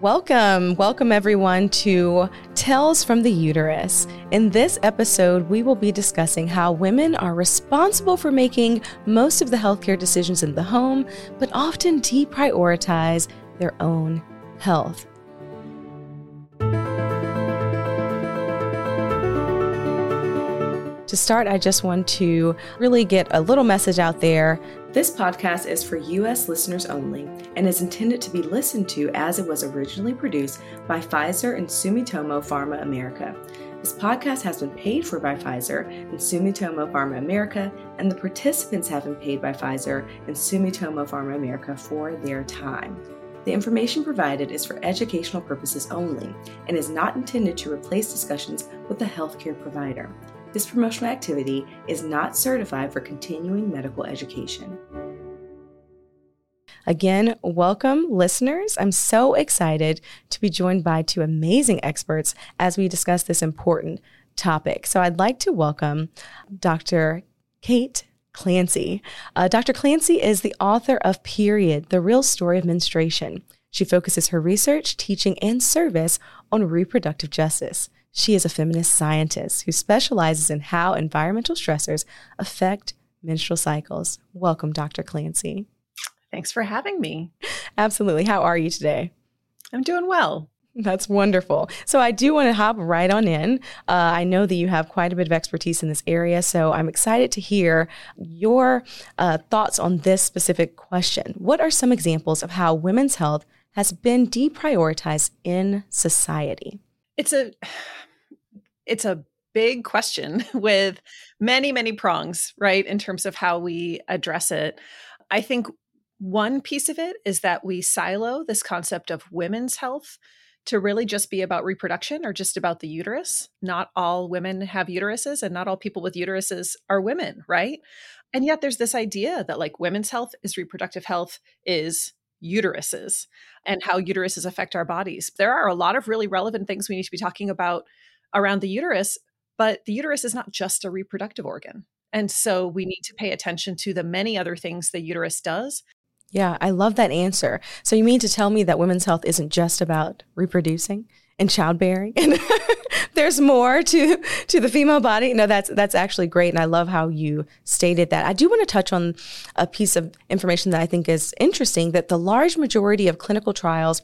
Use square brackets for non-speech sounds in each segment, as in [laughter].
Welcome, welcome everyone to Tales from the Uterus. In this episode, we will be discussing how women are responsible for making most of the healthcare decisions in the home, but often deprioritize their own health. To start, I just want to really get a little message out there. This podcast is for U.S. listeners only and is intended to be listened to as it was originally produced by Pfizer and Sumitomo Pharma America. This podcast has been paid for by Pfizer and Sumitomo Pharma America, and the participants have been paid by Pfizer and Sumitomo Pharma America for their time. The information provided is for educational purposes only and is not intended to replace discussions with a healthcare provider. This promotional activity is not certified for continuing medical education. Again, welcome, listeners. I'm so excited to be joined by two amazing experts as we discuss this important topic. So, I'd like to welcome Dr. Kate Clancy. Uh, Dr. Clancy is the author of Period, the real story of menstruation. She focuses her research, teaching, and service on reproductive justice. She is a feminist scientist who specializes in how environmental stressors affect menstrual cycles. Welcome, Dr. Clancy. Thanks for having me. Absolutely. How are you today? I'm doing well. That's wonderful. So, I do want to hop right on in. Uh, I know that you have quite a bit of expertise in this area, so I'm excited to hear your uh, thoughts on this specific question. What are some examples of how women's health has been deprioritized in society? It's a it's a big question [laughs] with many many prongs, right, in terms of how we address it. I think one piece of it is that we silo this concept of women's health to really just be about reproduction or just about the uterus. Not all women have uteruses and not all people with uteruses are women, right? And yet there's this idea that like women's health is reproductive health is uteruses and how uteruses affect our bodies. There are a lot of really relevant things we need to be talking about around the uterus, but the uterus is not just a reproductive organ. And so we need to pay attention to the many other things the uterus does. Yeah, I love that answer. So you mean to tell me that women's health isn't just about reproducing and childbearing and [laughs] there's more to to the female body? No, that's that's actually great and I love how you stated that. I do want to touch on a piece of information that I think is interesting that the large majority of clinical trials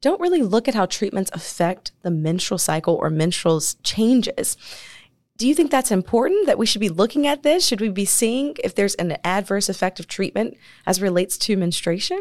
don't really look at how treatments affect the menstrual cycle or menstrual changes. Do you think that's important that we should be looking at this? Should we be seeing if there's an adverse effect of treatment as relates to menstruation?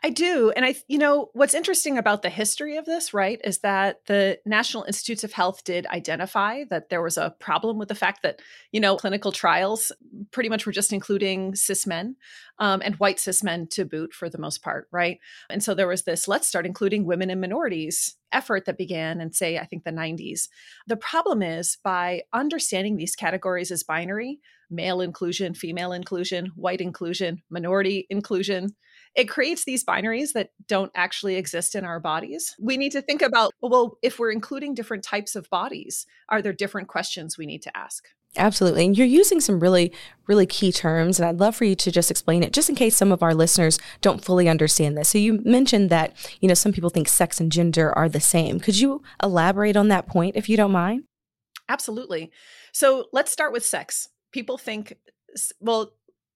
I do. And I, you know, what's interesting about the history of this, right, is that the National Institutes of Health did identify that there was a problem with the fact that, you know, clinical trials pretty much were just including cis men um, and white cis men to boot for the most part, right? And so there was this let's start including women and minorities effort that began in, say, I think the 90s. The problem is by understanding these categories as binary, male inclusion, female inclusion, white inclusion, minority inclusion, it creates these binaries that don't actually exist in our bodies. We need to think about well, if we're including different types of bodies, are there different questions we need to ask? Absolutely. And you're using some really, really key terms. And I'd love for you to just explain it, just in case some of our listeners don't fully understand this. So you mentioned that, you know, some people think sex and gender are the same. Could you elaborate on that point if you don't mind? Absolutely. So let's start with sex. People think, well,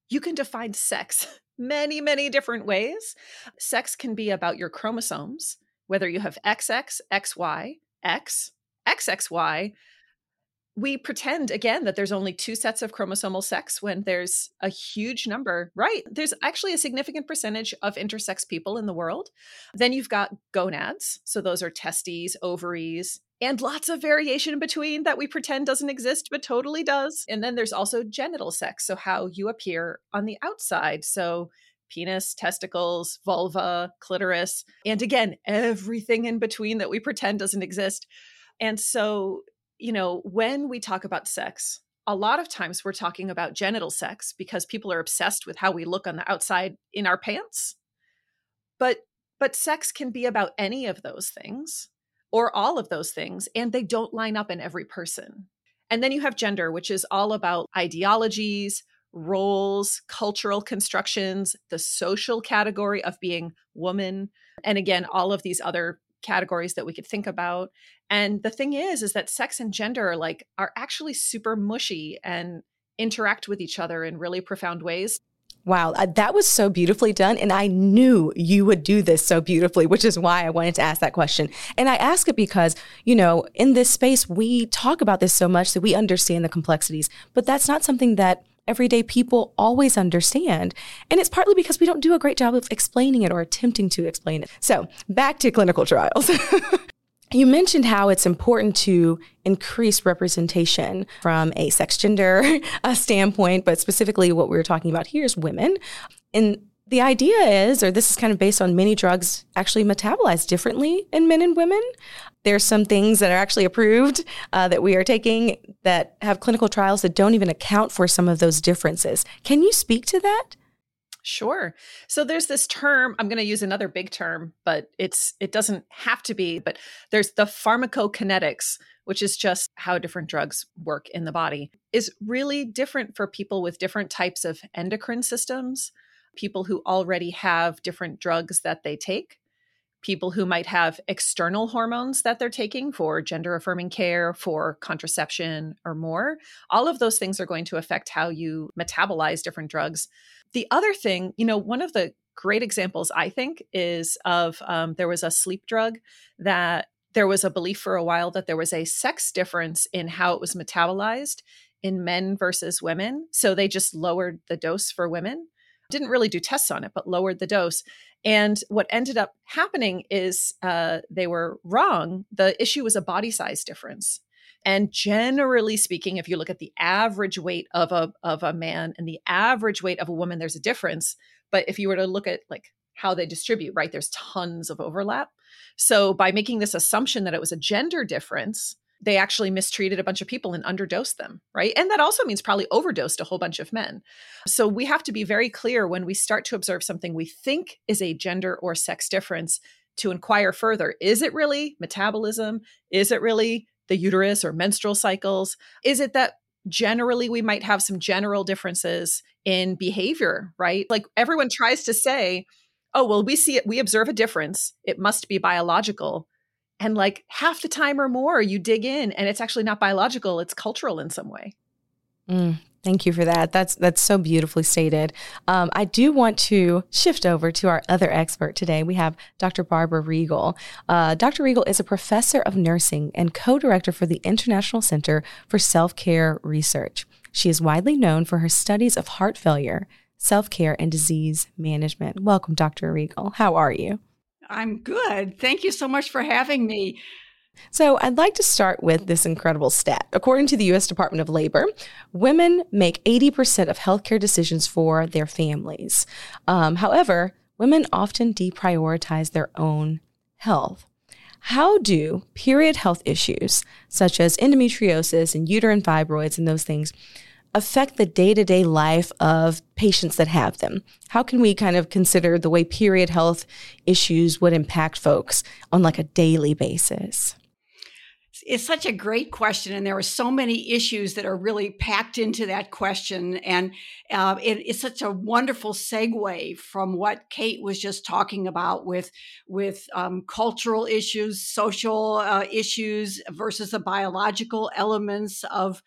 you can define sex many, many different ways. Sex can be about your chromosomes, whether you have XX, XY, X, XXY. We pretend again that there's only two sets of chromosomal sex when there's a huge number. Right. There's actually a significant percentage of intersex people in the world. Then you've got gonads. So those are testes, ovaries, and lots of variation in between that we pretend doesn't exist but totally does. And then there's also genital sex, so how you appear on the outside. So penis, testicles, vulva, clitoris, and again, everything in between that we pretend doesn't exist. And so, you know, when we talk about sex, a lot of times we're talking about genital sex because people are obsessed with how we look on the outside in our pants. But but sex can be about any of those things or all of those things, and they don't line up in every person. And then you have gender, which is all about ideologies, roles, cultural constructions, the social category of being woman, And again, all of these other categories that we could think about. And the thing is, is that sex and gender like are actually super mushy and interact with each other in really profound ways. Wow, uh, that was so beautifully done. And I knew you would do this so beautifully, which is why I wanted to ask that question. And I ask it because, you know, in this space, we talk about this so much that we understand the complexities, but that's not something that everyday people always understand. And it's partly because we don't do a great job of explaining it or attempting to explain it. So back to clinical trials. [laughs] You mentioned how it's important to increase representation from a sex gender [laughs] standpoint, but specifically what we are talking about here is women. And the idea is, or this is kind of based on many drugs actually metabolize differently in men and women. There's some things that are actually approved uh, that we are taking that have clinical trials that don't even account for some of those differences. Can you speak to that? Sure. So there's this term, I'm going to use another big term, but it's it doesn't have to be, but there's the pharmacokinetics, which is just how different drugs work in the body. Is really different for people with different types of endocrine systems, people who already have different drugs that they take people who might have external hormones that they're taking for gender affirming care, for contraception, or more. All of those things are going to affect how you metabolize different drugs. The other thing, you know, one of the great examples I think is of um, there was a sleep drug that there was a belief for a while that there was a sex difference in how it was metabolized in men versus women. So they just lowered the dose for women. Didn't really do tests on it, but lowered the dose. And what ended up happening is uh, they were wrong. The issue was a body size difference. And generally speaking, if you look at the average weight of a of a man and the average weight of a woman, there's a difference. But if you were to look at like how they distribute, right, there's tons of overlap. So by making this assumption that it was a gender difference, they actually mistreated a bunch of people and underdosed them, right? And that also means probably overdosed a whole bunch of men. So we have to be very clear when we start to observe something we think is a gender or sex difference to inquire further. Is it really metabolism? Is it really the uterus or menstrual cycles? Is it that generally we might have some general differences in behavior, right? Like everyone tries to say, oh, well, we see it, we observe a difference. It must be biological and like half the time or more you dig in and it's actually not biological it's cultural in some way. Mm, thank you for that. That's that's so beautifully stated. Um, i do want to shift over to our other expert today. We have dr barbara riegel uh, dr riegel is a professor of nursing and co-director for the international center for self-care research. She is widely known for her studies of heart failure self-care and disease management. Welcome dr riegel how are you I'm good. Thank you so much for having me. So, I'd like to start with this incredible stat. According to the U.S. Department of Labor, women make 80% of healthcare decisions for their families. Um, however, women often deprioritize their own health. How do period health issues, such as endometriosis and uterine fibroids and those things, affect the day to day life of patients that have them? How can we kind of consider the way period health issues would impact folks on like a daily basis? It's such a great question, and there are so many issues that are really packed into that question. And uh, it, it's such a wonderful segue from what Kate was just talking about with with um, cultural issues, social uh, issues versus the biological elements of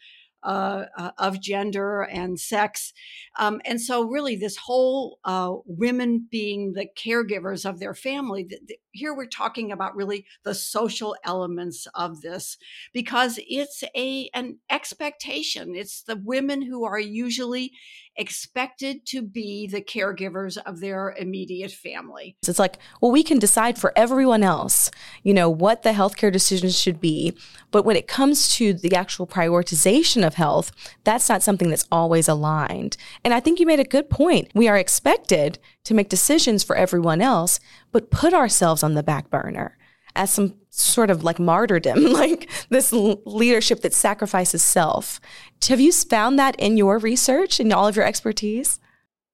uh, uh, of gender and sex. Um, and so, really, this whole uh, women being the caregivers of their family, th- th- here we're talking about really the social elements of this because it's a an expectation. It's the women who are usually expected to be the caregivers of their immediate family. It's like, well, we can decide for everyone else, you know, what the healthcare decisions should be. But when it comes to the actual prioritization of health, that's not something that's always aligned. And I think you made a good point. We are expected to make decisions for everyone else, but put ourselves on the back burner as some sort of like martyrdom, [laughs] like this leadership that sacrifices self. Have you found that in your research and all of your expertise?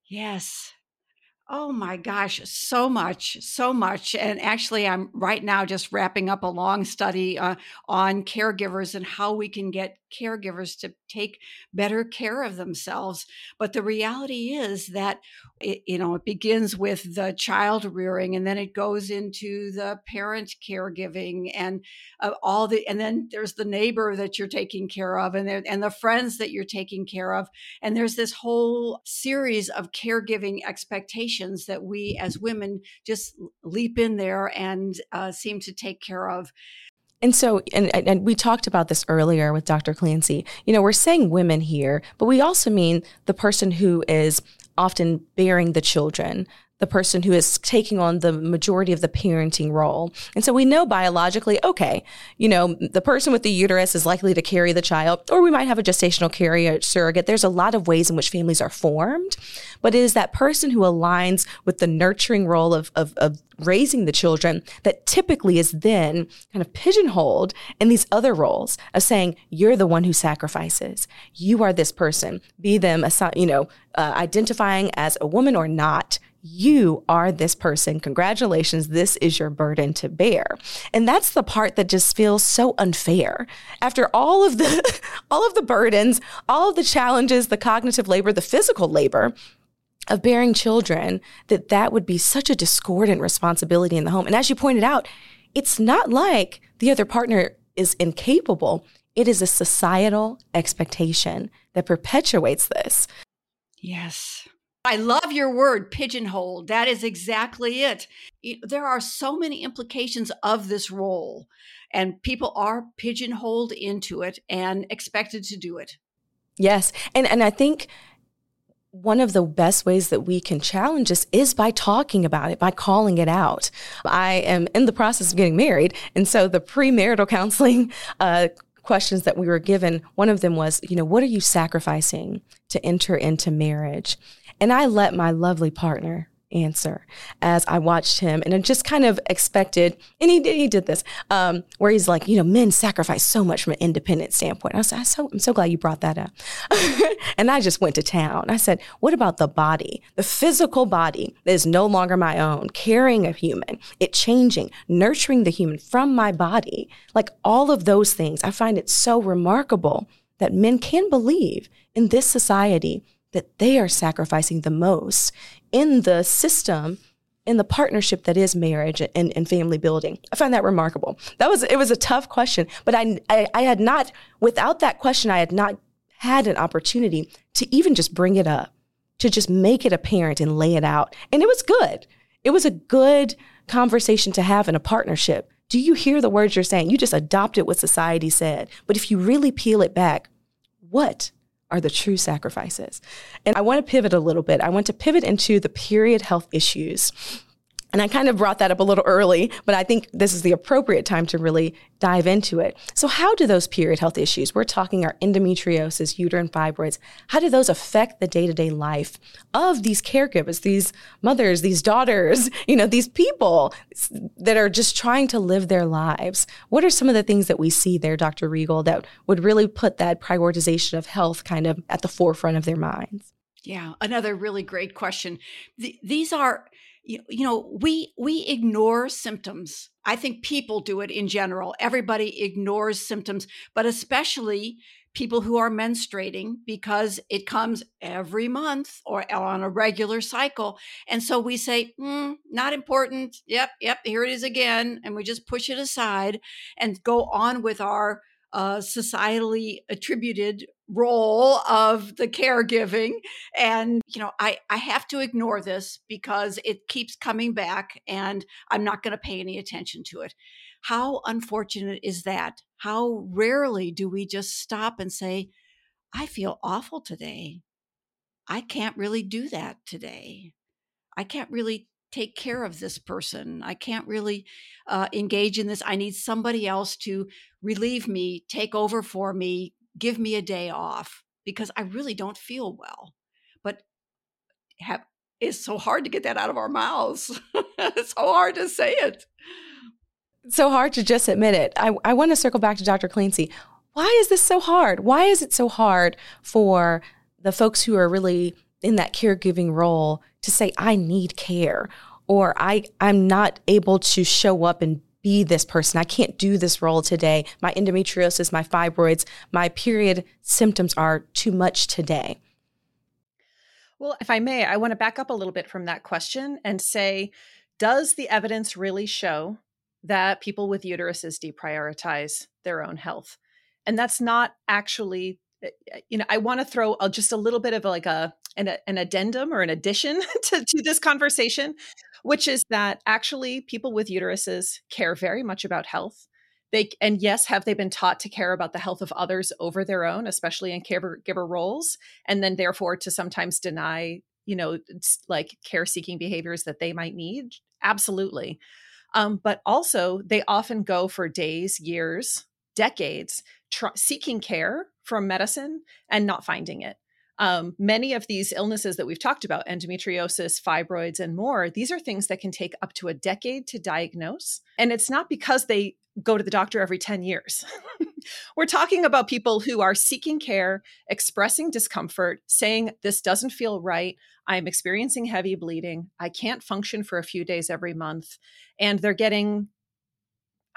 Yes. Oh my gosh, so much, so much. And actually, I'm right now just wrapping up a long study uh, on caregivers and how we can get caregivers to take better care of themselves. But the reality is that it, you know it begins with the child rearing, and then it goes into the parent caregiving, and uh, all the and then there's the neighbor that you're taking care of, and there, and the friends that you're taking care of, and there's this whole series of caregiving expectations that we as women just leap in there and uh, seem to take care of. And so, and, and we talked about this earlier with Dr. Clancy. You know, we're saying women here, but we also mean the person who is often bearing the children, the person who is taking on the majority of the parenting role. And so we know biologically, okay, you know, the person with the uterus is likely to carry the child, or we might have a gestational carrier surrogate. There's a lot of ways in which families are formed, but it is that person who aligns with the nurturing role of, of, of raising the children that typically is then kind of pigeonholed in these other roles of saying, you're the one who sacrifices. You are this person, be them, a you know, uh, identifying as a woman or not you are this person. Congratulations. This is your burden to bear. And that's the part that just feels so unfair. After all of the [laughs] all of the burdens, all of the challenges, the cognitive labor, the physical labor of bearing children, that that would be such a discordant responsibility in the home. And as you pointed out, it's not like the other partner is incapable. It is a societal expectation that perpetuates this. Yes. I love your word, pigeonhole. That is exactly it. There are so many implications of this role, and people are pigeonholed into it and expected to do it. Yes. And, and I think one of the best ways that we can challenge this is by talking about it, by calling it out. I am in the process of getting married. And so the premarital counseling uh, questions that we were given, one of them was, you know, what are you sacrificing to enter into marriage? And I let my lovely partner answer as I watched him and I just kind of expected, and he did, he did this, um, where he's like, you know, men sacrifice so much from an independent standpoint. I was so, I'm so glad you brought that up. [laughs] and I just went to town. I said, what about the body, the physical body that is no longer my own, carrying a human, it changing, nurturing the human from my body, like all of those things. I find it so remarkable that men can believe in this society that they are sacrificing the most in the system in the partnership that is marriage and, and family building. I find that remarkable. That was it was a tough question but I, I i had not without that question i had not had an opportunity to even just bring it up to just make it apparent and lay it out. And it was good. It was a good conversation to have in a partnership. Do you hear the words you're saying? You just adopted what society said. But if you really peel it back what are the true sacrifices. And I want to pivot a little bit. I want to pivot into the period health issues and I kind of brought that up a little early, but I think this is the appropriate time to really dive into it. So, how do those period health issues, we're talking our endometriosis, uterine fibroids, how do those affect the day to day life of these caregivers, these mothers, these daughters, [laughs] you know, these people that are just trying to live their lives? What are some of the things that we see there, Dr. Riegel, that would really put that prioritization of health kind of at the forefront of their minds? Yeah, another really great question. Th- these are you, you know we we ignore symptoms. I think people do it in general. Everybody ignores symptoms but especially people who are menstruating because it comes every month or on a regular cycle. And so we say mm, not important. Yep yep here it is again and we just push it aside and go on with our uh, societally attributed role of the caregiving and you know i i have to ignore this because it keeps coming back and i'm not going to pay any attention to it how unfortunate is that how rarely do we just stop and say i feel awful today i can't really do that today i can't really take care of this person. I can't really uh, engage in this. I need somebody else to relieve me, take over for me, give me a day off because I really don't feel well. But have, it's so hard to get that out of our mouths. [laughs] it's so hard to say it. so hard to just admit it. I, I want to circle back to Dr. Clancy. Why is this so hard? Why is it so hard for the folks who are really in that caregiving role to say, I need care, or I, I'm not able to show up and be this person. I can't do this role today. My endometriosis, my fibroids, my period symptoms are too much today. Well, if I may, I want to back up a little bit from that question and say, does the evidence really show that people with uteruses deprioritize their own health? And that's not actually, eh, eh, you know, I want to throw just a little bit of like a an, an addendum or an addition [laughs] to, to this conversation, which is that actually people with uteruses care very much about health. They and yes have they been taught to care about the health of others over their own especially in caregiver roles and then therefore to sometimes deny you know like care seeking behaviors that they might need? Absolutely. Um, but also they often go for days years decades tr- seeking care from medicine and not finding it um, many of these illnesses that we've talked about endometriosis fibroids and more these are things that can take up to a decade to diagnose and it's not because they go to the doctor every 10 years. [laughs] We're talking about people who are seeking care, expressing discomfort, saying, This doesn't feel right. I'm experiencing heavy bleeding. I can't function for a few days every month. And they're getting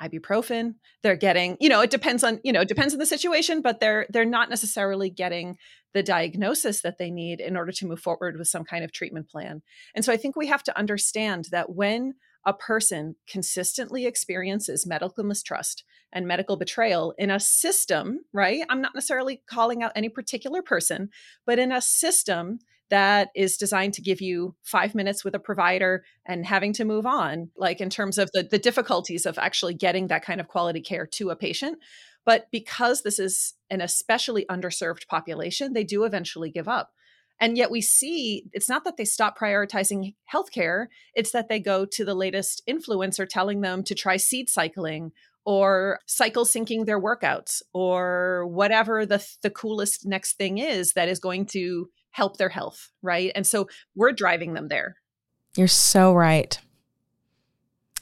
ibuprofen they're getting you know it depends on you know it depends on the situation but they're they're not necessarily getting the diagnosis that they need in order to move forward with some kind of treatment plan and so i think we have to understand that when a person consistently experiences medical mistrust and medical betrayal in a system, right? I'm not necessarily calling out any particular person, but in a system that is designed to give you five minutes with a provider and having to move on, like in terms of the, the difficulties of actually getting that kind of quality care to a patient. But because this is an especially underserved population, they do eventually give up. And yet we see it's not that they stop prioritizing healthcare, it's that they go to the latest influencer telling them to try seed cycling or cycle syncing their workouts or whatever the the coolest next thing is that is going to help their health, right? And so we're driving them there. You're so right.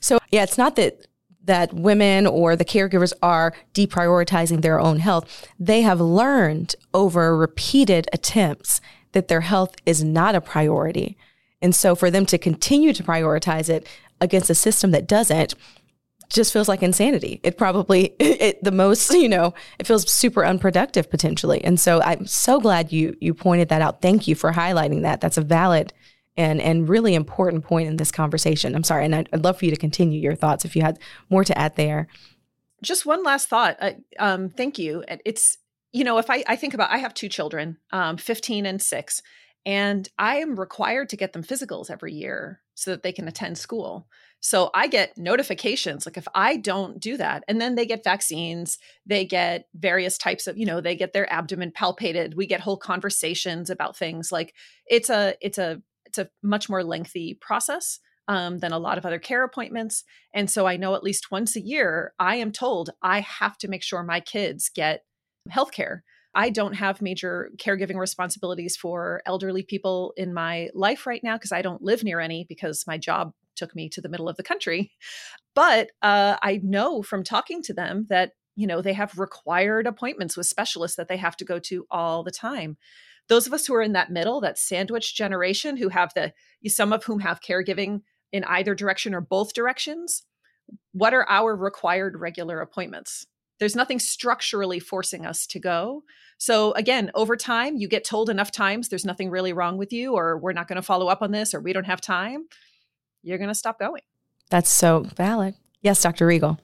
So yeah, it's not that that women or the caregivers are deprioritizing their own health. They have learned over repeated attempts that their health is not a priority. And so for them to continue to prioritize it against a system that doesn't just feels like insanity. It probably [laughs] it, the most, you know, it feels super unproductive potentially. And so I'm so glad you you pointed that out. Thank you for highlighting that. That's a valid and and really important point in this conversation. I'm sorry, and I'd, I'd love for you to continue your thoughts if you had more to add there. Just one last thought. Um, thank you. It's you know, if I, I think about, I have two children, um, 15 and six, and I am required to get them physicals every year so that they can attend school. So I get notifications like if I don't do that, and then they get vaccines, they get various types of, you know, they get their abdomen palpated. We get whole conversations about things like it's a it's a it's a much more lengthy process um, than a lot of other care appointments. And so I know at least once a year, I am told I have to make sure my kids get healthcare. I don't have major caregiving responsibilities for elderly people in my life right now because I don't live near any because my job took me to the middle of the country. But uh, I know from talking to them that you know they have required appointments with specialists that they have to go to all the time. Those of us who are in that middle, that sandwich generation, who have the some of whom have caregiving in either direction or both directions, what are our required regular appointments? There's nothing structurally forcing us to go. So again, over time, you get told enough times there's nothing really wrong with you, or we're not going to follow up on this, or we don't have time. You're going to stop going. That's so valid. Yes, Dr. Riegel.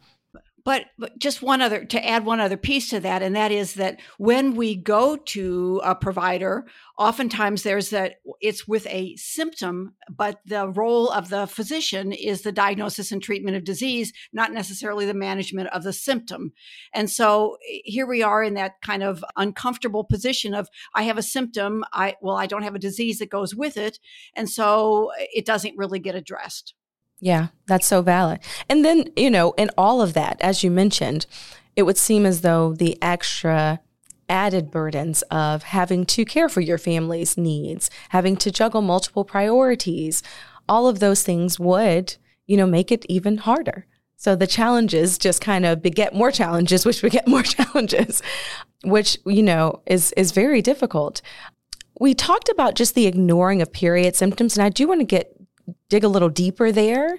But, but just one other to add one other piece to that, and that is that when we go to a provider, oftentimes there's that it's with a symptom, but the role of the physician is the diagnosis and treatment of disease, not necessarily the management of the symptom. And so eh, here we are in that kind of uncomfortable position of I have a symptom, I well, I don't have a disease that goes with it, and so eh, it doesn't really get addressed. Yeah, that's so valid. And then, you know, in all of that, as you mentioned, it would seem as though the extra added burdens of having to care for your family's needs, having to juggle multiple priorities, all of those things would, you know, make it even harder. So the challenges just kind of beget more challenges, [laughs] which beget more challenges, which, you know, is is very difficult. We talked about just the ignoring of period symptoms, and I do want to get dig a little deeper there.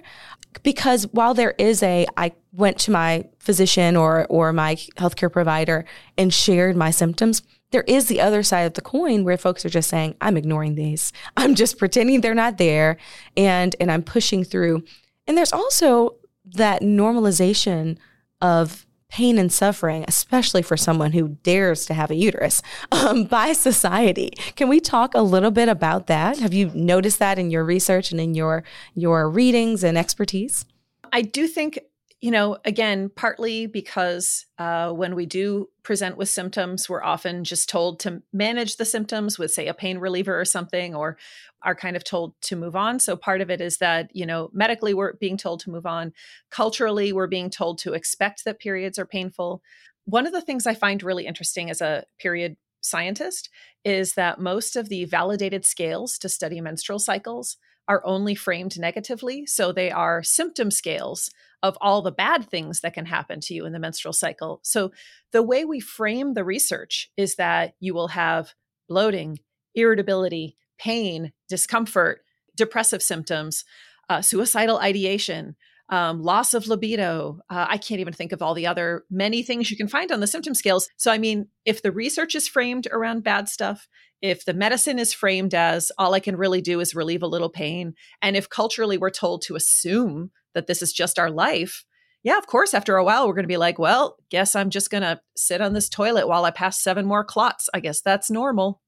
because while there is a I went to my physician or or my healthcare provider and shared my symptoms, there is the other side of the coin where folks are just saying, I'm ignoring these. [laughs] I'm just pretending they're not there and and I'm pushing through. And there's also that normalization of pain and suffering, especially for someone who dares to have a uterus, [laughs] um, by society. Can we talk a little bit about that? Have you noticed that in your research and in your your readings and expertise? I do think you know, again, partly because uh, when we do present with symptoms, we're often just told to manage the symptoms with, say, a pain reliever or something, or are kind of told to move on. So part of it is that, you know, medically we're being told to move on. Culturally, we're being told to expect that periods are painful. One of the things I find really interesting as a period scientist is that most of the validated scales to study menstrual cycles are only framed negatively. So they are symptom scales of all the bad things that can happen to you in the menstrual cycle. So the way we frame the research is that you will have bloating, irritability, pain, discomfort, depressive symptoms, uh, suicidal ideation, um, loss of libido. Uh, I can't even think of all the other many things you can find on the symptom scales. So, I mean, if the research is framed around bad stuff, if the medicine is framed as all I can really do is relieve a little pain, and if culturally we're told to assume that this is just our life, yeah, of course, after a while, we're going to be like, well, guess I'm just going to sit on this toilet while I pass seven more clots. I guess that's normal.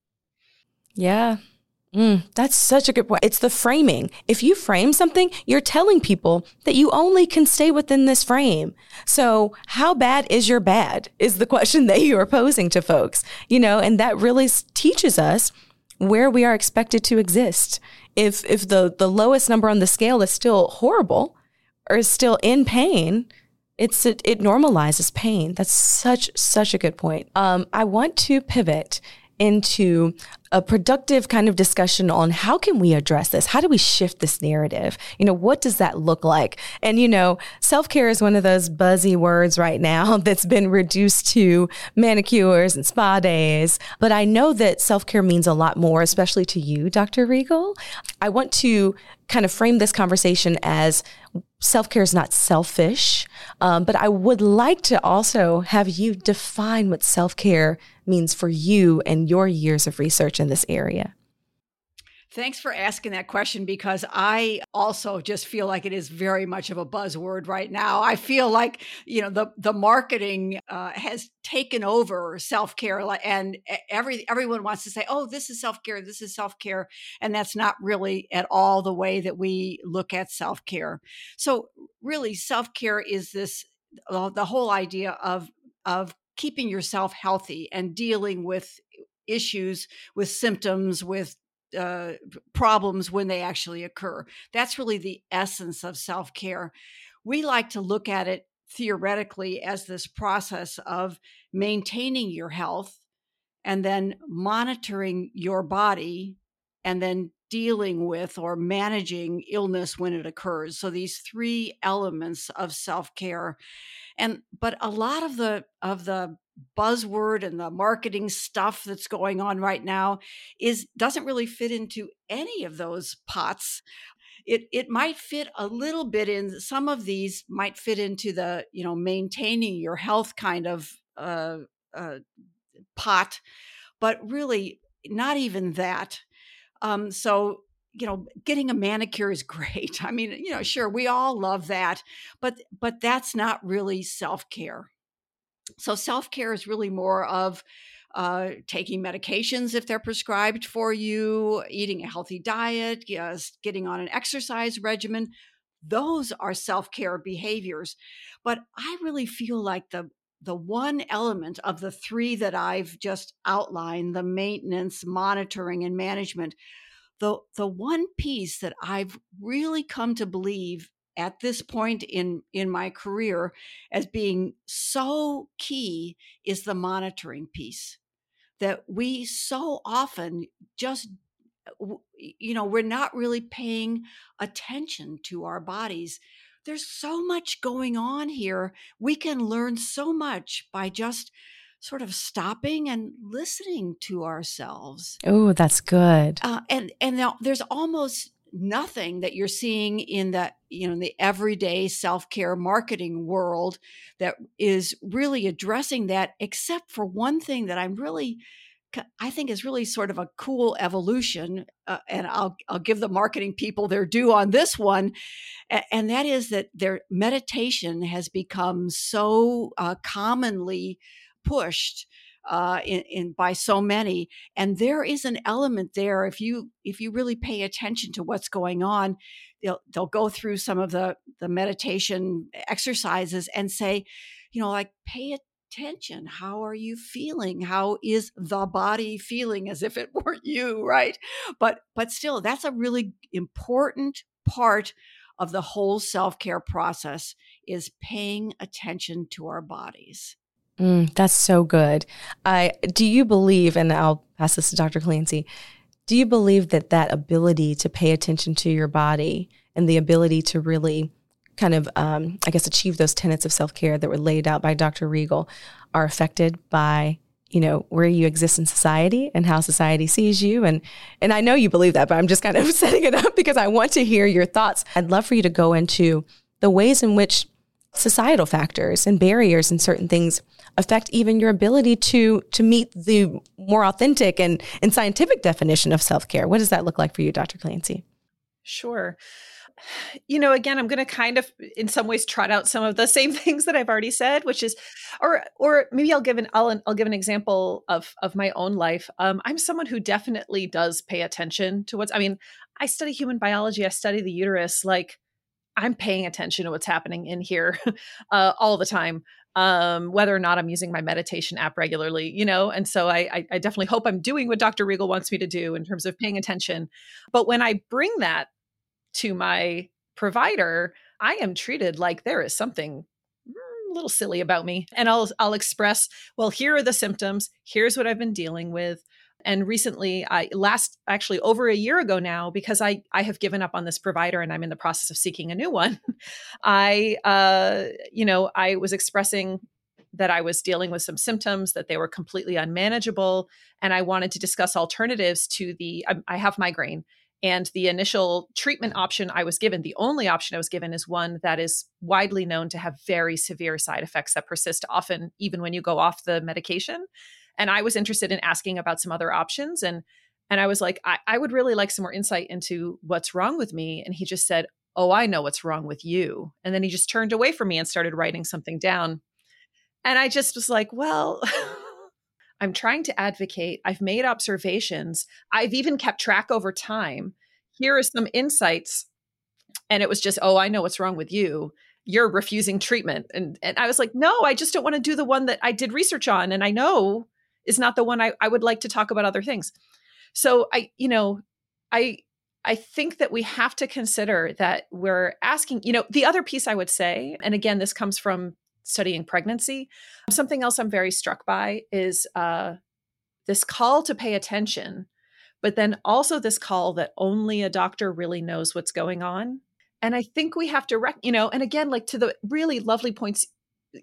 Yeah. Mm, that's such a good point. It's the framing. If you frame something, you're telling people that you only can stay within this frame. So, how bad is your bad? Is the [laughs] question that you are posing to folks, you know, and that really teaches us where we are expected to exist. If if the the lowest number on the scale is still horrible or is still in pain, it's it, it normalizes pain. That's such such a good point. Um, I want to pivot into a productive kind of discussion on how can we address this? How do we shift this narrative? You know, what does that look like? And you know, self-care is one of those buzzy words right now [laughs] that's been reduced to manicures and spa days, but I know that self-care means a lot more, especially to you, Dr. Riegel. I want to kind of frame this conversation as self care is not selfish, um, but I would like to also have you define what self care means for you and your years of research in this area. Thanks for asking that question because I also just feel like it is very much of a buzzword right now. I feel like you know the the marketing uh, has taken over self care, and every everyone wants to say, "Oh, this is self care. This is self care," and that's not really at all the way that we look at self care. So, really, self care is this the whole idea of of keeping yourself healthy and dealing with issues with symptoms with uh, problems when they actually occur. That's really the essence of self care. We like to look at it theoretically as this process of maintaining your health and then monitoring your body and then dealing with or managing illness when it occurs. So these three elements of self-care. And but a lot of the of the buzzword and the marketing stuff that's going on right now is doesn't really fit into any of those pots it it might fit a little bit in some of these might fit into the you know maintaining your health kind of uh, uh, pot but really not even that um, so you know getting a manicure is [laughs] great i mean you know sure we all love that but but that's not really self-care so self care is really more of uh, taking medications if they're prescribed for you, eating a healthy diet, yes, getting on an exercise regimen. Those are self care behaviors. But I really feel like the the one element of the three that I've just outlined the maintenance, monitoring, and management the, the one piece that I've really come to believe at this point in in my career as being so key is the monitoring piece. That we so often just you know we're not really paying attention to our bodies there's so much going on here. We can learn so much by just sort of stopping and listening to ourselves. Oh that's good. Uh, and and now there's almost nothing that you're seeing in the you know in the everyday self-care marketing world that is really addressing that except for one thing that i'm really I think is really sort of a cool evolution, uh, and I'll I'll give the marketing people their due on this one, and that is that their meditation has become so uh, commonly pushed uh, in, in, by so many, and there is an element there. If you if you really pay attention to what's going on, they'll they'll go through some of the the meditation exercises and say, you know, like pay it attention. How are you feeling? How is the body feeling as if it [laughs] weren't you, right? But but still that's a really important part of the whole self-care process is paying attention to our bodies. Mm, that's so good. I do you believe and I'll pass this to Dr. Clancy. Do you believe that that ability to pay attention to your body and the ability to really kind of, um, I guess, achieve those tenets of self care that were laid out by Dr. Riegel are affected by you know where you exist in society and how society sees you and and I know you believe that but I'm just kind of [laughs] setting it up because I want to hear your thoughts. I'd love for you to go into the ways in which societal factors and barriers and certain things affect even your ability to to meet the more authentic and and scientific definition of self-care. What does that look like for you Dr. Clancy? Sure you know again i'm going to kind of in some ways trot out some of the same [laughs] things that i've already said which is or or maybe i'll give an i'll, I'll give an example of of my own life. Um, i'm someone who definitely does pay attention to what's i mean i study human biology i study the uterus like i'm paying attention to what's happening in here [laughs] uh, all the time um, whether or not i'm using my meditation app regularly you know? And so I, I i definitely hope i'm doing what dr riegel wants me to do in terms of paying attention. But when i bring that to my provider, I am treated like there is something mm, a little silly about me. And I'll I'll express, well, here are the symptoms, here's what I've been dealing with. And recently, I last actually over a year ago now, because I I have given up on this provider and I'm in the process of seeking a new one. [laughs] I uh, you know, I was expressing that I was dealing with some symptoms that they were completely unmanageable, and I wanted to discuss alternatives to the. I, I have migraine, and the initial treatment option I was given, the only option I was given, is one that is widely known to have very severe side effects that persist often, even when you go off the medication. And I was interested in asking about some other options. And and I was like, I, I would really like some more insight into what's wrong with me. And he just said, Oh, I know what's wrong with you. And then he just turned away from me and started writing something down. And I just was like, Well, [laughs] I'm trying to advocate. I've made observations. I've even kept track over time. Here are some insights. And it was just, oh, I know what's wrong with you. You're refusing treatment. And and I was like, no, I just don't want to do the one that I did research on. And I know is not the one I, I would like to talk about other things. So I, you know, I I think that we have to consider that we're asking, you know, the other piece I would say, and again, this comes from studying pregnancy. Something else I'm very struck by is uh, this call to pay attention, but then also this call that only a doctor really knows what's going on. And I think we have to, rec- you know, and again, like to the really lovely points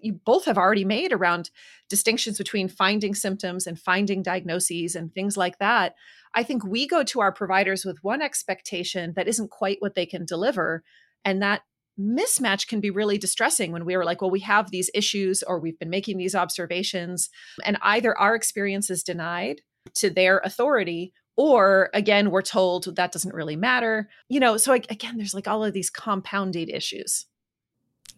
you both have already made around distinctions between finding symptoms and finding diagnoses and things like that. I think we go to our providers with one expectation that isn't quite what they can deliver. And that mismatch can be really distressing when we are like, well, we have these issues or we've been making these observations, and either our experience is denied to their authority or again we're told that doesn't really matter you know so again there's like all of these compounded issues.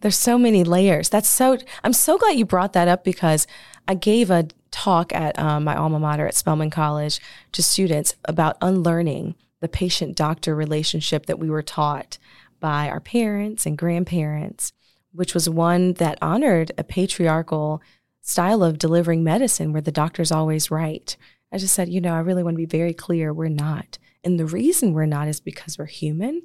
There's so many layers. That's so i'm so glad you brought that up because i gave a talk at um, my alma mater at spelman college to students about unlearning the patient doctor relationship that we were taught by our parents and grandparents, which was one that honored a patriarchal style of delivering medicine where the doctor's always right. I just said, you know, I really want to be very clear we're not. And the reason we're not is because we're human,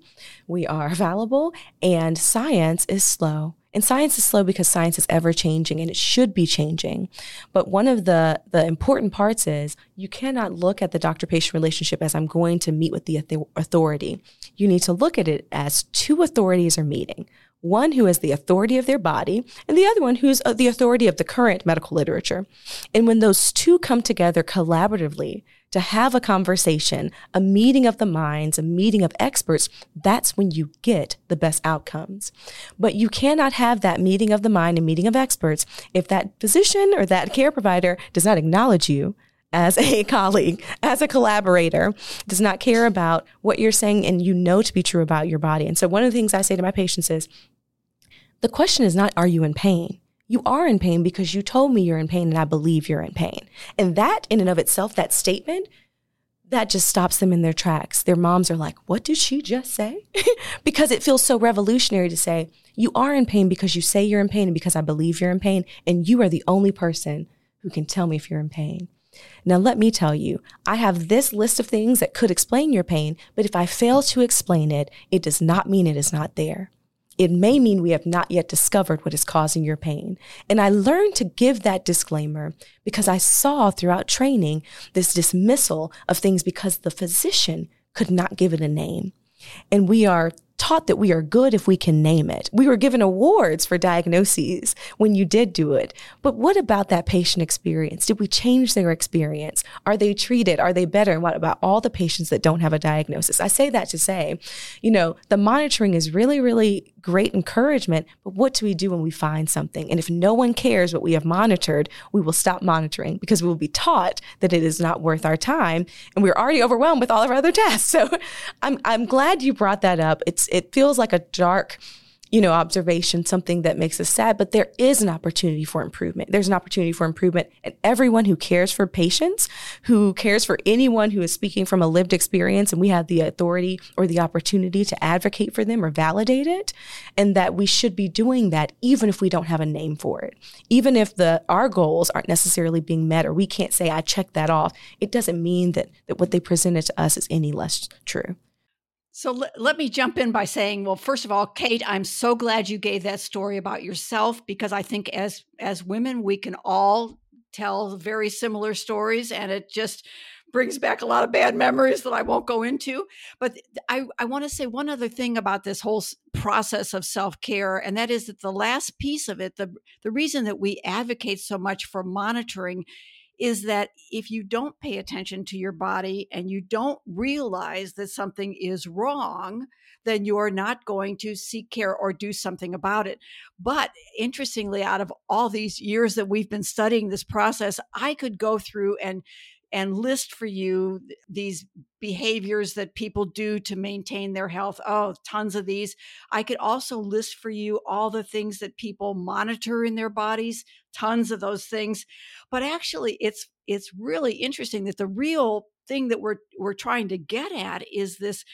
we are fallible, and science is slow. And science is slow because science is ever changing and it should be changing. But one of the, the important parts is you cannot look at the doctor patient relationship as I'm going to meet with the authority. You need to look at it as two authorities are meeting. one who has the authority of their body and the other one who's uh, the authority of the current medical literature. And when those two come together collaboratively to have a conversation, a meeting of the minds, a meeting of experts, that's when you get the best outcomes. But you cannot have that meeting of the mind and meeting of experts if that physician or that care provider does not acknowledge you as a [laughs] colleague, as a collaborator, does not care about what you're saying and you know to be true about your body. And so one of the things I say to my patients is the question is not, are you in pain? You are in pain because you told me you're in pain and I believe you're in pain. And that in and of itself, that statement, that just stops them in their tracks. Their moms are like, what did she just say? [laughs] because it feels so revolutionary to say, you are in pain because you say you're in pain and because I believe you're in pain. And you are the only person who can tell me if you're in pain. Now, let me tell you, I have this list of things that could explain your pain, but if I fail to explain it, it does not mean it is not there. It may mean we have not yet discovered what is causing your pain. And I learned to give that disclaimer because I saw throughout training this dismissal of things because the physician could not give it a name. And we are taught that we are good if we can name it. We were given awards for diagnoses when you did do it. But what about that patient experience? Did we change their experience? Are they treated? Are they better? And what about all the patients that don't have a diagnosis? I say that to say, you know, the monitoring is really, really great encouragement, but what do we do when we find something? And if no one cares what we have monitored, we will stop monitoring because we will be taught that it is not worth our time. And we're already overwhelmed with all of our other [laughs] tests. So I'm, I'm glad you brought that up. It's, it feels like a dark you know, observation, something that makes us sad, but there is an opportunity for improvement. There's an opportunity for improvement. And everyone who cares for patients, who cares for anyone who is speaking from a lived experience, and we have the authority or the opportunity to advocate for them or validate it, and that we should be doing that even if we don't have a name for it. Even if the our goals aren't necessarily being met or we can't say, I checked that off, it doesn't mean that, that what they presented to us is any less true. So let, me jump in by saying, well, first of all, Kate, I'm so glad you gave that story about yourself because I think as as women, we can all tell very similar stories, and it just brings back a lot of bad memories that I won't go into. But I, I want to say one other thing about this whole process of self care, and that is that the last piece of it, the the reason that we advocate so much for monitoring is that if you don't pay attention to your body and you don't realize that something is wrong, then you're not going to seek care or do something about it. But interestingly, out of all these years that we've been studying this process, I could go through and and list for you these behaviors that people do to maintain their health. Oh, tons of these. I could also list for you all the things that people monitor in their bodies, tons of those things. But actually it's it's really interesting that the real thing that we're we're trying to get at is this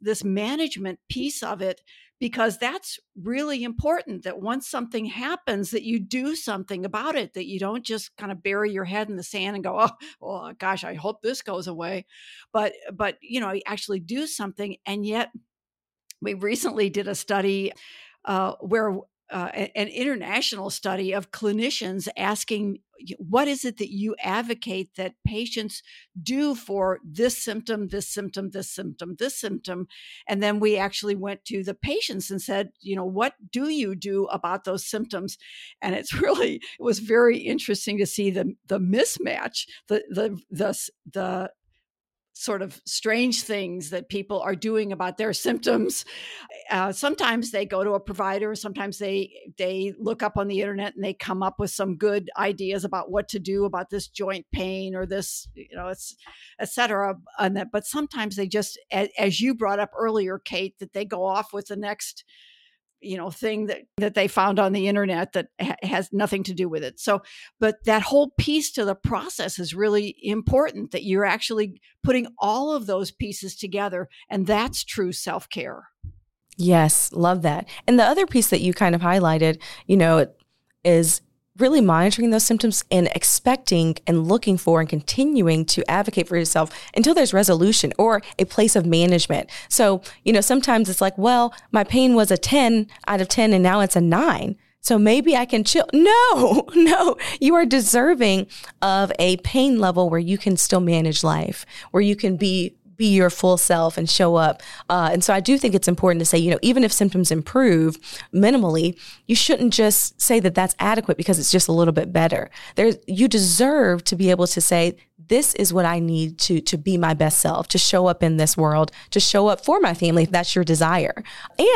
this management piece of it because that's really important that once something happens that you do something about it that you don't just kind of bury your head in the sand and go oh well gosh i hope this goes away. But but you know actually do something and yet we recently did a study uh, where uh, an international study of clinicians asking what is it that you advocate that patients do for this symptom this symptom this symptom this symptom? And then we actually went to the patients and said you know what do you do about those symptoms? And it's [laughs] really it was very interesting to see the the mismatch the the the the sort of strange things that people are doing about their symptoms. Uh, sometimes they go to a provider. Sometimes they they look up on the internet and they come up with some good ideas about what to do about this joint pain or this, you know, it's etc. And that, but sometimes they just, as, as you brought up earlier, Kate, that they go off with the next you know thing that that they found on the internet that ha- has nothing to do with it. So but that whole piece to the process is really important that you're actually putting all of those pieces together and that's true self-care. Yes love that. And the other piece that you kind of highlighted you know is really monitoring those symptoms and expecting and looking for and continuing to advocate for yourself until there's resolution or a place of management. So, you know, sometimes it's like, well, my pain was a 10 out of 10 and now it's a 9. So maybe I can chill. [laughs] No, [laughs] no, you are deserving of a pain level where you can still manage life, where you can be be your full self and show up. Uh, and so I do think it's important to say, you know, even if symptoms improve minimally, you shouldn't just say that that's adequate because it's just a little bit better. There, you deserve to be able to say, this is what I need to to be my best self, to show up in this world, to show up for my family if that's your desire.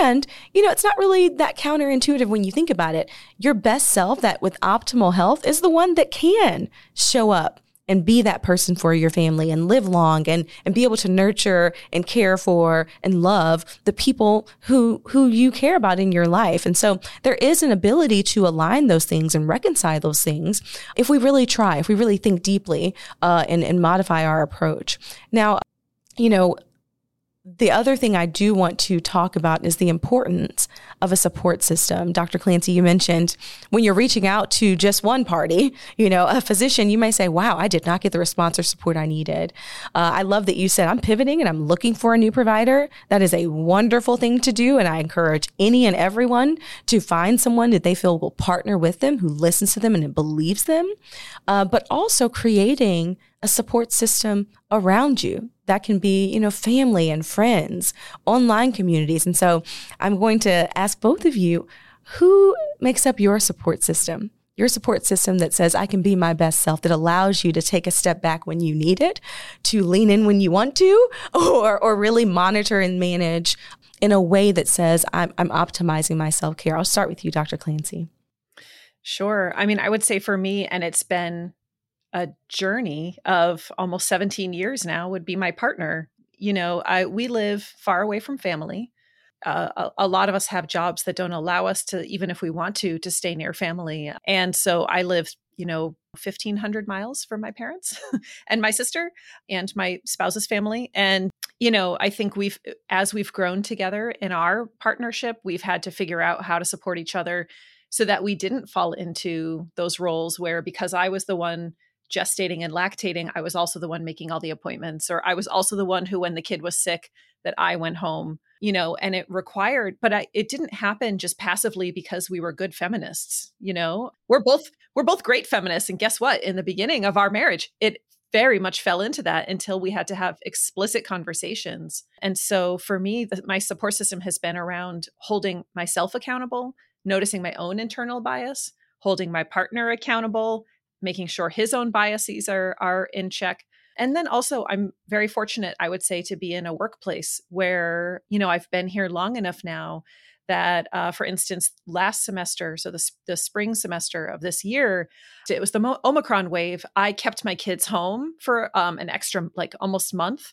And, you know, it's not really that counterintuitive when you think about it. Your best self that with optimal health is the one that can show up and be that person for your family and live long and, and be able to nurture and care for and love the people who, who you care about in your life. And so there is an ability to align those things and reconcile those things if we really try, if we really think deeply uh, and, and modify our approach. Now, you know, the other thing I do want to talk about is the importance of a support system. Dr. Clancy, you mentioned when you're reaching out to just one party, you know, a physician, you may say, wow, I did not get the response or support I needed. Uh, I love that you said, I'm pivoting and I'm looking for a new provider. That is a wonderful thing to do. And I encourage any and everyone to find someone that they feel will partner with them, who listens to them and believes them, uh, but also creating a support system around you that can be, you know, family and friends, online communities. And so I'm going to ask both of you who makes up your support system? Your support system that says, I can be my best self, that allows you to take a step back when you need it, to lean in when you want to, [laughs] or, or really monitor and manage in a way that says, I'm, I'm optimizing my self care. I'll start with you, Dr. Clancy. Sure. I mean, I would say for me, and it's been a journey of almost 17 years now would be my partner. You know i we live far away from family. Uh, a, a, lot of us have jobs that don't allow us to even if we want to to stay near family. And so i live you know 1500 miles from my parents [laughs] and my sister and my spouse's family. And you know i think we've as we've grown together in our partnership we've had to figure out how to support each other so that we didn't fall into those roles where because i was the one gestating and lactating, I was also the one making all the appointments, or I was also the one who, when the kid was sick, that I went home, you know, and it required, but I, it didn't happen just passively because we were good feminists, you know, we're both, we're both great feminists. And guess what? In the beginning of our marriage, it very much fell into that until we had to have explicit conversations. And so for me, the, my support system has been around holding myself accountable, noticing my own internal bias, holding my partner accountable, making sure his own biases are are in check. And then also i'm very fortunate i would say to be in a workplace where you know i've been here long enough now that uh, for instance last semester so the, the spring semester of this year it was the Mo- omicron wave. I kept my kids home for um, an extra like almost month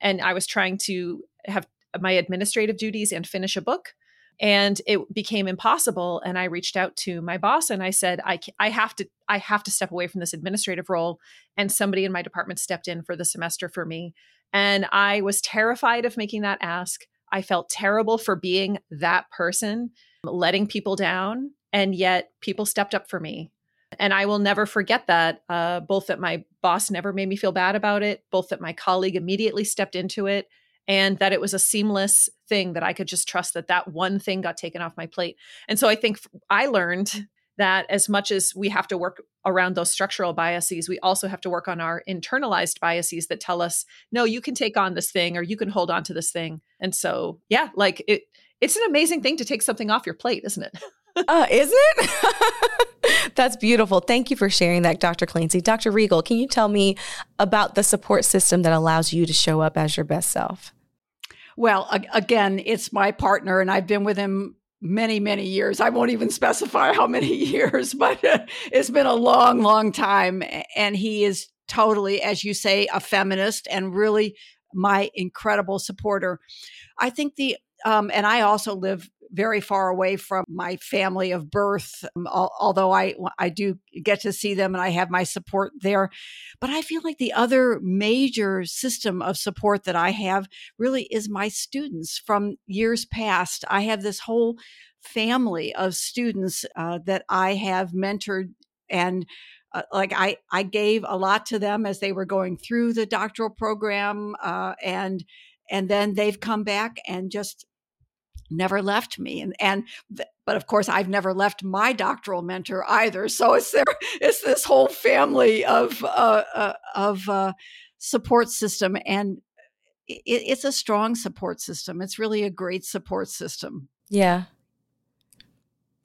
and i was trying to have my administrative duties and finish a book and it became impossible and i reached out to my boss and i said i i have to i have to step away from this administrative role and somebody in my department stepped in for the semester for me and i was terrified of making that ask. I felt terrible for being that person letting people down and yet people stepped up for me. And i will never forget that uh, both that my boss never made me feel bad about it both that my colleague immediately stepped into it and that it was a seamless thing that I could just trust that that one thing got taken off my plate. And so I think I learned that as much as we have to work around those structural biases, we also have to work on our internalized biases that tell us, no, you can take on this thing or you can hold on to this thing. And so, yeah, like it, it's an amazing thing to take something off your plate, isn't it? [laughs] uh, is it? [laughs] That's beautiful. Thank you for sharing that, Dr. Clancy. Dr. Riegel, can you tell me about the support system that allows you to show up as your best self? Well, again, it's my partner, and I've been with him many, many years. I won't even specify how many [laughs] years, but [laughs] it's been a long, long time. And he is totally, as you say, a feminist and really my incredible supporter. I think the, um, and I also live very far away from my family of birth, um, although I, I do get to see them and I have my support there. But I feel like the other major system of support that I have really is my students from years past. I have this whole family of students uh, that I have mentored and uh, like I, I gave a lot to them as they were going through the doctoral program uh, and and then they've come back and just never left me and and but of course I've never left my doctoral mentor either so it's there [laughs] it's this whole family of uh, uh, of uh, support system and it, it's a strong support system. It's really a great support system. Yeah.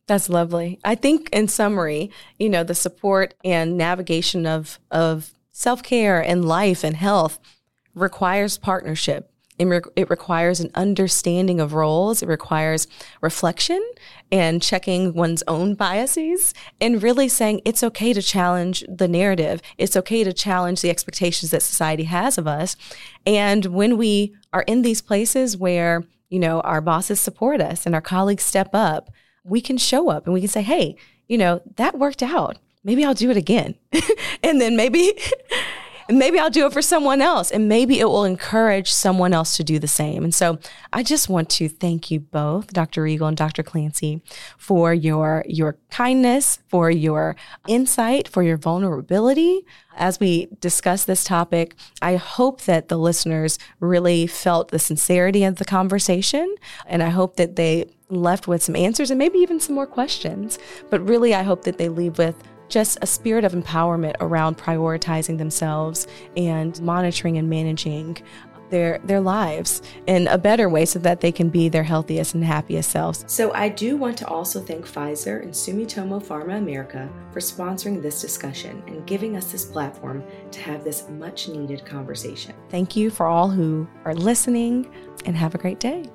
That's lovely. I think in summary, you know, the support and navigation of of self-care and life and health requires partnership. It, requires an understanding of roles. It requires reflection and checking one's own biases and really saying it's okay to challenge the narrative. It's okay to challenge the expectations that society has of us. And when we are in these places where, you know, our bosses support us and our colleagues step up, we can show up and we can say, hey, you know, that worked out. Maybe I'll do it again. [laughs] and then maybe and maybe I'll do it for someone else and maybe it will encourage someone else to do the same. And so I just want to thank you both, Dr. Riegel and Dr. Clancy, for your your kindness, for your insight, for your vulnerability. As we discuss this topic, I hope that the listeners really felt the sincerity of the conversation and I hope that they left with some answers and maybe even some more questions. But really I hope that they leave with just a spirit of empowerment around prioritizing themselves and monitoring and managing their their lives in a better way so that they can be their healthiest and happiest selves. So I do want to also thank Pfizer and Sumitomo Pharma America for sponsoring this discussion and giving us this platform to have this much needed conversation. Thank you for all who are listening and have a great day.